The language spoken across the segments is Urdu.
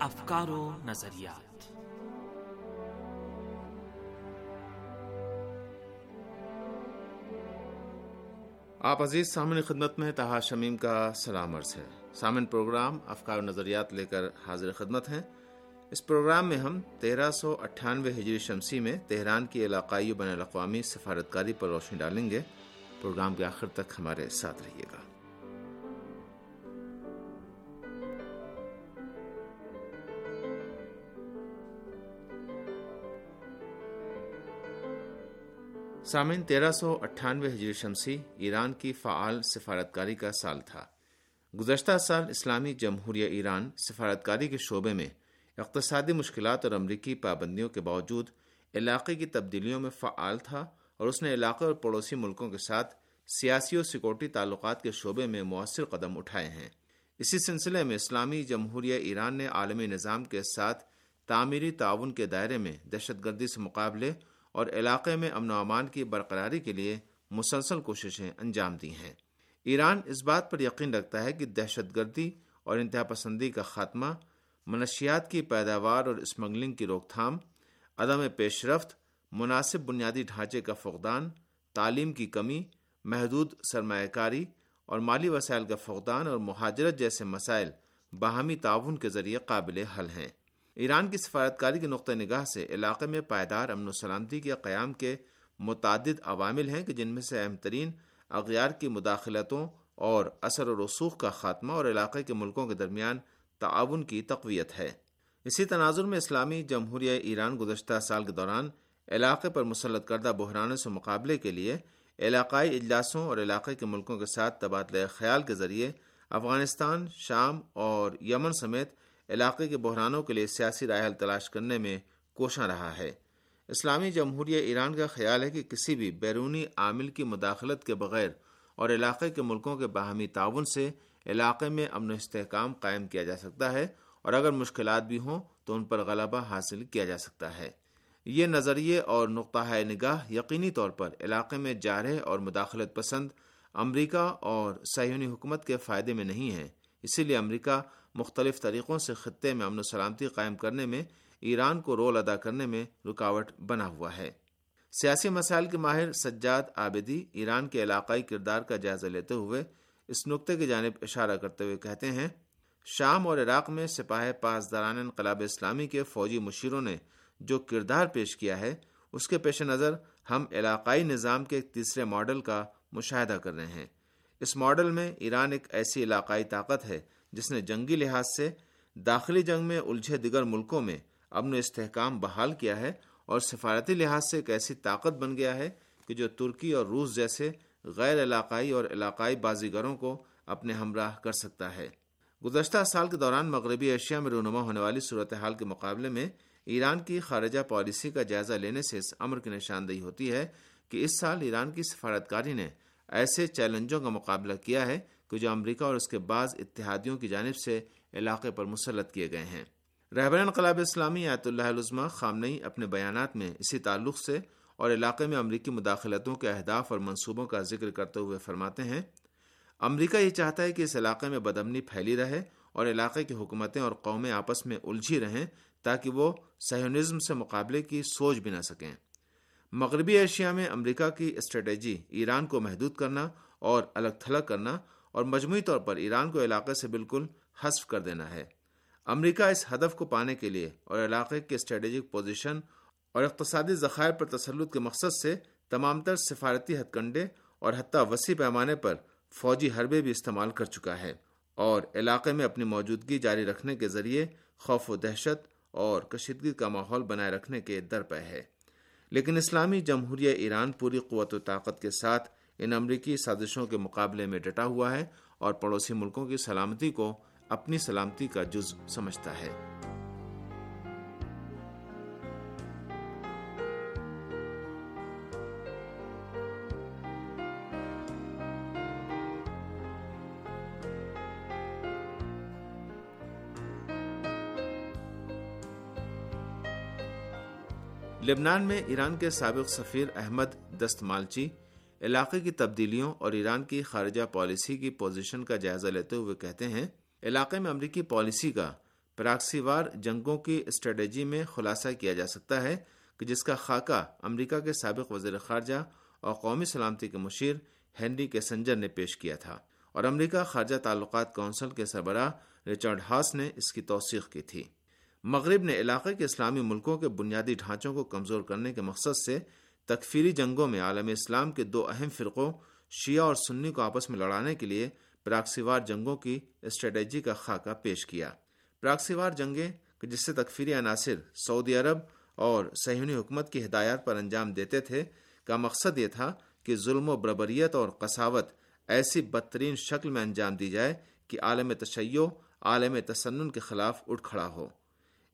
افکار و نظریات۔ آپ عزیز سامن خدمت میں تہا شمیم کا سلام عرض ہے۔ سامن پروگرام افکار و نظریات لے کر حاضر خدمت ہیں۔ اس پروگرام میں ہم تیرہ سو اٹھانوے ہجری شمسی میں تہران کی علاقائی بین الاقوامی سفارتکاری پر روشنی ڈالیں گے۔ پروگرام کے آخر تک ہمارے ساتھ رہیے گا۔ سامعین، تیرہ سو اٹھانوے ہجری شمسی ایران کی فعال سفارتکاری کا سال تھا۔ گزشتہ سال اسلامی جمہوریہ ایران سفارتکاری کے شعبے میں اقتصادی مشکلات اور امریکی پابندیوں کے باوجود علاقے کی تبدیلیوں میں فعال تھا اور اس نے علاقے اور پڑوسی ملکوں کے ساتھ سیاسی اور سیکورٹی تعلقات کے شعبے میں مؤثر قدم اٹھائے ہیں۔ اسی سلسلے میں اسلامی جمہوریہ ایران نے عالمی نظام کے ساتھ تعمیری تعاون کے دائرے میں دہشت گردی سے مقابلے اور علاقے میں امن و امان کی برقراری کے لیے مسلسل کوششیں انجام دی ہیں۔ ایران اس بات پر یقین رکھتا ہے کہ دہشت گردی اور انتہا پسندی کا خاتمہ، منشیات کی پیداوار اور اسمگلنگ کی روک تھام، عدم پیش رفت مناسب بنیادی ڈھانچے کا فقدان، تعلیم کی کمی، محدود سرمایہ کاری اور مالی وسائل کا فقدان اور مہاجرت جیسے مسائل باہمی تعاون کے ذریعے قابل حل ہیں۔ ایران کی سفارتکاری کے نقطۂ نگاہ سے علاقے میں پائیدار امن و سلامتی کے قیام کے متعدد عوامل ہیں کہ جن میں سے اہم ترین اغیار کی مداخلتوں اور اثر و رسوخ کا خاتمہ اور علاقے کے ملکوں کے درمیان تعاون کی تقویت ہے۔ اسی تناظر میں اسلامی جمہوریہ ایران گزشتہ سال کے دوران علاقے پر مسلط کردہ بحرانوں سے مقابلے کے لیے علاقائی اجلاسوں اور علاقے کے ملکوں کے ساتھ تبادلہ خیال کے ذریعے افغانستان، شام اور یمن سمیت علاقے کے بحرانوں کے لیے سیاسی رائے حل تلاش کرنے میں کوشاں رہا ہے۔ اسلامی جمہوریہ ایران کا خیال ہے کہ کسی بھی بیرونی عامل کی مداخلت کے بغیر اور علاقے کے ملکوں کے باہمی تعاون سے علاقے میں امن و استحکام قائم کیا جا سکتا ہے اور اگر مشکلات بھی ہوں تو ان پر غلبہ حاصل کیا جا سکتا ہے۔ یہ نظریے اور نقطہ نگاہ یقینی طور پر علاقے میں جارح اور مداخلت پسند امریکہ اور سیونی حکومت کے فائدے میں نہیں ہے۔ اسی لیے امریکہ مختلف طریقوں سے خطے میں امن و سلامتی قائم کرنے میں ایران کو رول ادا کرنے میں رکاوٹ بنا ہوا ہے۔ سیاسی مسائل کے ماہر سجاد آبدی ایران کے علاقائی کردار کا جائزہ لیتے ہوئے اس نقطے کی جانب اشارہ کرتے ہوئے کہتے ہیں، شام اور عراق میں سپاہ پاسداران انقلاب اسلامی کے فوجی مشیروں نے جو کردار پیش کیا ہے، اس کے پیش نظر ہم علاقائی نظام کے تیسرے ماڈل کا مشاہدہ کر رہے ہیں۔ اس ماڈل میں ایران ایک ایسی علاقائی طاقت ہے جس نے جنگی لحاظ سے داخلی جنگ میں الجھے دیگر ملکوں میں امن و استحکام بحال کیا ہے اور سفارتی لحاظ سے ایک ایسی طاقت بن گیا ہے کہ جو ترکی اور روس جیسے غیر علاقائی اور علاقائی بازیگروں کو اپنے ہمراہ کر سکتا ہے۔ گزشتہ سال کے دوران مغربی ایشیا میں رونما ہونے والی صورتحال کے مقابلے میں ایران کی خارجہ پالیسی کا جائزہ لینے سے اس امر کی نشاندہی ہوتی ہے کہ اس سال ایران کی سفارتکاری نے ایسے چیلنجوں کا مقابلہ کیا ہے کہ جو امریکہ اور اس کے بعض اتحادیوں کی جانب سے علاقے پر مسلط کیے گئے ہیں۔ رہبر انقلاب اسلامی آیت اللہ علزمہ خامنئی اپنے بیانات میں اسی تعلق سے اور علاقے میں امریکی مداخلتوں کے اہداف اور منصوبوں کا ذکر کرتے ہوئے فرماتے ہیں، امریکہ یہ چاہتا ہے کہ اس علاقے میں بدمنی پھیلی رہے اور علاقے کی حکومتیں اور قومیں آپس میں الجھی رہیں تاکہ وہ سہونزم سے مقابلے کی سوچ بھی نہ سکیں۔ مغربی ایشیا میں امریکہ کی اسٹریٹجی ایران کو محدود کرنا اور الگ تھلگ کرنا اور مجموعی طور پر ایران کو علاقے سے بالکل حذف کر دینا ہے۔ امریکہ اس ہدف کو پانے کے لیے اور علاقے کے اسٹریٹجک پوزیشن اور اقتصادی ذخائر پر تسلط کے مقصد سے تمام تر سفارتی ہتھ کنڈے اور حتیٰ وسیع پیمانے پر فوجی حربے بھی استعمال کر چکا ہے اور علاقے میں اپنی موجودگی جاری رکھنے کے ذریعے خوف و دہشت اور کشیدگی کا ماحول بنائے رکھنے کے در پہ ہے۔ لیکن اسلامی جمہوریہ ایران پوری قوت و طاقت کے ساتھ ان امریکی سازشوں کے مقابلے میں ڈٹا ہوا ہے اور پڑوسی ملکوں کی سلامتی کو اپنی سلامتی کا جز سمجھتا ہے۔ لبنان میں ایران کے سابق سفیر احمد دست مالچی علاقے کی تبدیلیوں اور ایران کی خارجہ پالیسی کی پوزیشن کا جائزہ لیتے ہوئے کہتے ہیں، علاقے میں امریکی پالیسی کا پراکسی وار جنگوں کی اسٹریٹجی میں خلاصہ کیا جا سکتا ہے کہ جس کا خاکہ امریکہ کے سابق وزیر خارجہ اور قومی سلامتی کے مشیر ہینری کے سنجر نے پیش کیا تھا۔ اور امریکہ خارجہ تعلقات کونسل کے سربراہ رچرڈ ہاس نے اس کی توثیق کی تھی۔ مغرب نے علاقے کے اسلامی ملکوں کے بنیادی ڈھانچوں کو کمزور کرنے کے مقصد سے تکفیری جنگوں میں عالم اسلام کے دو اہم فرقوں، شیعہ اور سنی کو آپس میں لڑانے کے لیے پراکسیوار جنگوں کی اسٹریٹجی کا خاکہ پیش کیا۔ پراکسیوار جنگیں جس سے تکفیری عناصر سعودی عرب اور سہونی حکومت کی ہدایات پر انجام دیتے تھے، کا مقصد یہ تھا کہ ظلم و بربریت اور قساوت ایسی بدترین شکل میں انجام دی جائے کہ عالم تشیع، عالم تسنن کے خلاف اٹھ کھڑا ہو۔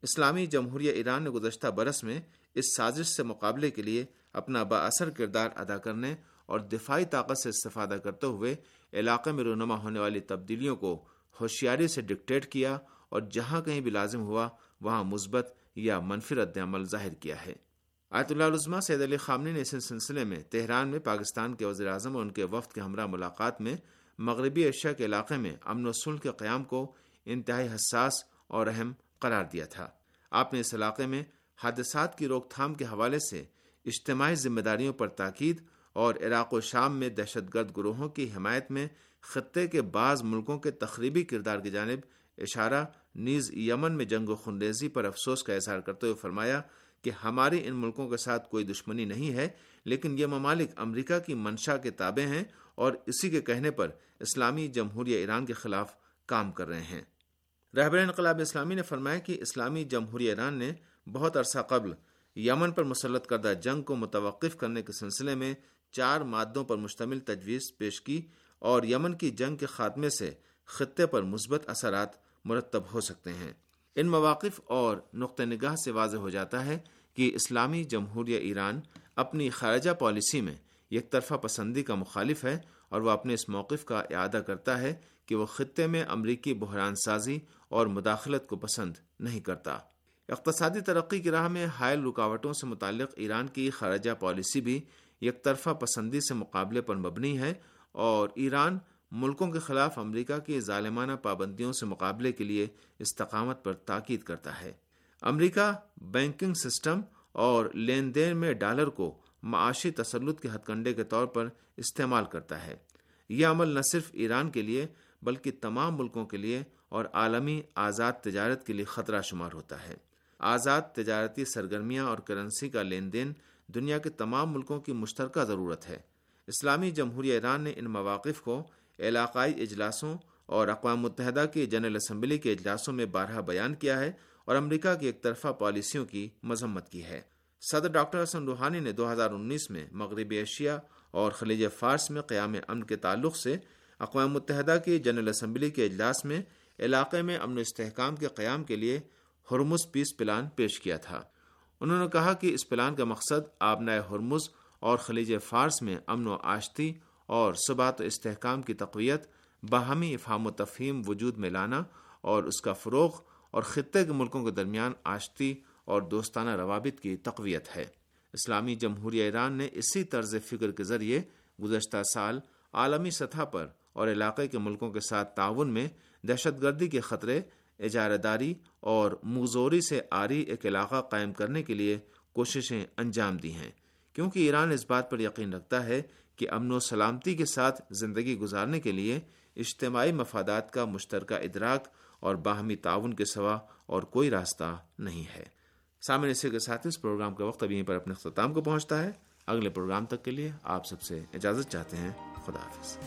اسلامی جمہوریہ ایران نے گزشتہ برس میں اس سازش سے مقابلے کے لیے اپنا با اثر کردار ادا کرنے اور دفاعی طاقت سے استفادہ کرتے ہوئے علاقے میں رونما ہونے والی تبدیلیوں کو ہوشیاری سے ڈکٹیٹ کیا اور جہاں کہیں بھی لازم ہوا وہاں مثبت یا منفی رد عمل ظاہر کیا ہے۔ آیت اللہ عظمہ سید علی خامنی نے اس سلسلے میں تہران میں پاکستان کے وزیر اعظم اور ان کے وفد کے ہمراہ ملاقات میں مغربی ایشیا کے علاقے میں امن و سلح کے قیام کو انتہائی حساس اور اہم قرار دیا تھا۔ آپ نے اس علاقے میں حادثات کی روک تھام کے حوالے سے اجتماعی ذمہ داریوں پر تاکید اور عراق و شام میں دہشت گرد گروہوں کی حمایت میں خطے کے بعض ملکوں کے تقریبی کردار کی جانب اشارہ نیز یمن میں جنگ و خنریزی پر افسوس کا اظہار کرتے ہوئے فرمایا کہ ہماری ان ملکوں کے ساتھ کوئی دشمنی نہیں ہے، لیکن یہ ممالک امریکہ کی منشا کے تابع ہیں اور اسی کے کہنے پر اسلامی جمہوریہ ایران کے خلاف کام کر رہے ہیں۔ رہبر انقلاب اسلامی نے فرمایا کہ اسلامی جمہوریہ ایران نے بہت عرصہ قبل یمن پر مسلط کردہ جنگ کو متوقف کرنے کے سلسلے میں چار مادوں پر مشتمل تجویز پیش کی اور یمن کی جنگ کے خاتمے سے خطے پر مثبت اثرات مرتب ہو سکتے ہیں۔ ان مواقف اور نقطۂ نگاہ سے واضح ہو جاتا ہے کہ اسلامی جمہوریہ ایران اپنی خارجہ پالیسی میں یک طرفہ پسندی کا مخالف ہے اور وہ اپنے اس موقف کا اعادہ کرتا ہے کہ وہ خطے میں امریکی بحران سازی اور مداخلت کو پسند نہیں کرتا۔ اقتصادی ترقی کی راہ میں حائل رکاوٹوں سے متعلق ایران کی خارجہ پالیسی بھی یک طرفہ پسندی سے مقابلے پر مبنی ہے اور ایران ملکوں کے خلاف امریکہ کی ظالمانہ پابندیوں سے مقابلے کے لیے استقامت پر تاکید کرتا ہے۔ امریکہ بینکنگ سسٹم اور لین دین میں ڈالر کو معاشی تسلط کے ہتھ کنڈے کے طور پر استعمال کرتا ہے۔ یہ عمل نہ صرف ایران کے لیے بلکہ تمام ملکوں کے لیے اور عالمی آزاد تجارت کے لیے خطرہ شمار ہوتا ہے۔ آزاد تجارتی سرگرمیاں اور کرنسی کا لین دین دنیا کے تمام ملکوں کی مشترکہ ضرورت ہے۔ اسلامی جمہوریہ ایران نے ان مواقف کو علاقائی اجلاسوں اور اقوام متحدہ کی جنرل اسمبلی کے اجلاسوں میں بارہا بیان کیا ہے اور امریکہ کی ایک طرفہ پالیسیوں کی مذمت کی ہے۔ صدر ڈاکٹر حسن روحانی نے دو ہزار انیس میں مغربی ایشیا اور خلیج فارس میں قیام امن کے تعلق سے اقوام متحدہ کی جنرل اسمبلی کے اجلاس میں علاقے میں امن و استحکام کے قیام کے لیے ہرمز پیس پلان پیش کیا تھا۔ انہوں نے کہا کہ اس پلان کا مقصد آبنائے ہرمز اور خلیج فارس میں امن و آشتی اور ثبات و استحکام کی تقویت، باہمی افہام و تفہیم وجود میں لانا اور اس کا فروغ اور خطے کے ملکوں کے درمیان آشتی اور دوستانہ روابط کی تقویت ہے۔ اسلامی جمہوریہ ایران نے اسی طرز فکر کے ذریعے گزشتہ سال عالمی سطح پر اور علاقے کے ملکوں کے ساتھ تعاون میں دہشت گردی کے خطرے، اجارہ داری اور موزوری سے آری ایک علاقہ قائم کرنے کے لیے کوششیں انجام دی ہیں۔ کیونکہ ایران اس بات پر یقین رکھتا ہے کہ امن و سلامتی کے ساتھ زندگی گزارنے کے لیے اجتماعی مفادات کا مشترکہ ادراک اور باہمی تعاون کے سوا اور کوئی راستہ نہیں ہے۔ سامنے اسی کے ساتھ اس پروگرام کا وقت اب یہیں پر اپنے اختتام کو پہنچتا ہے۔ اگلے پروگرام تک کے لیے آپ سب سے اجازت چاہتے ہیں۔ خدا حافظ۔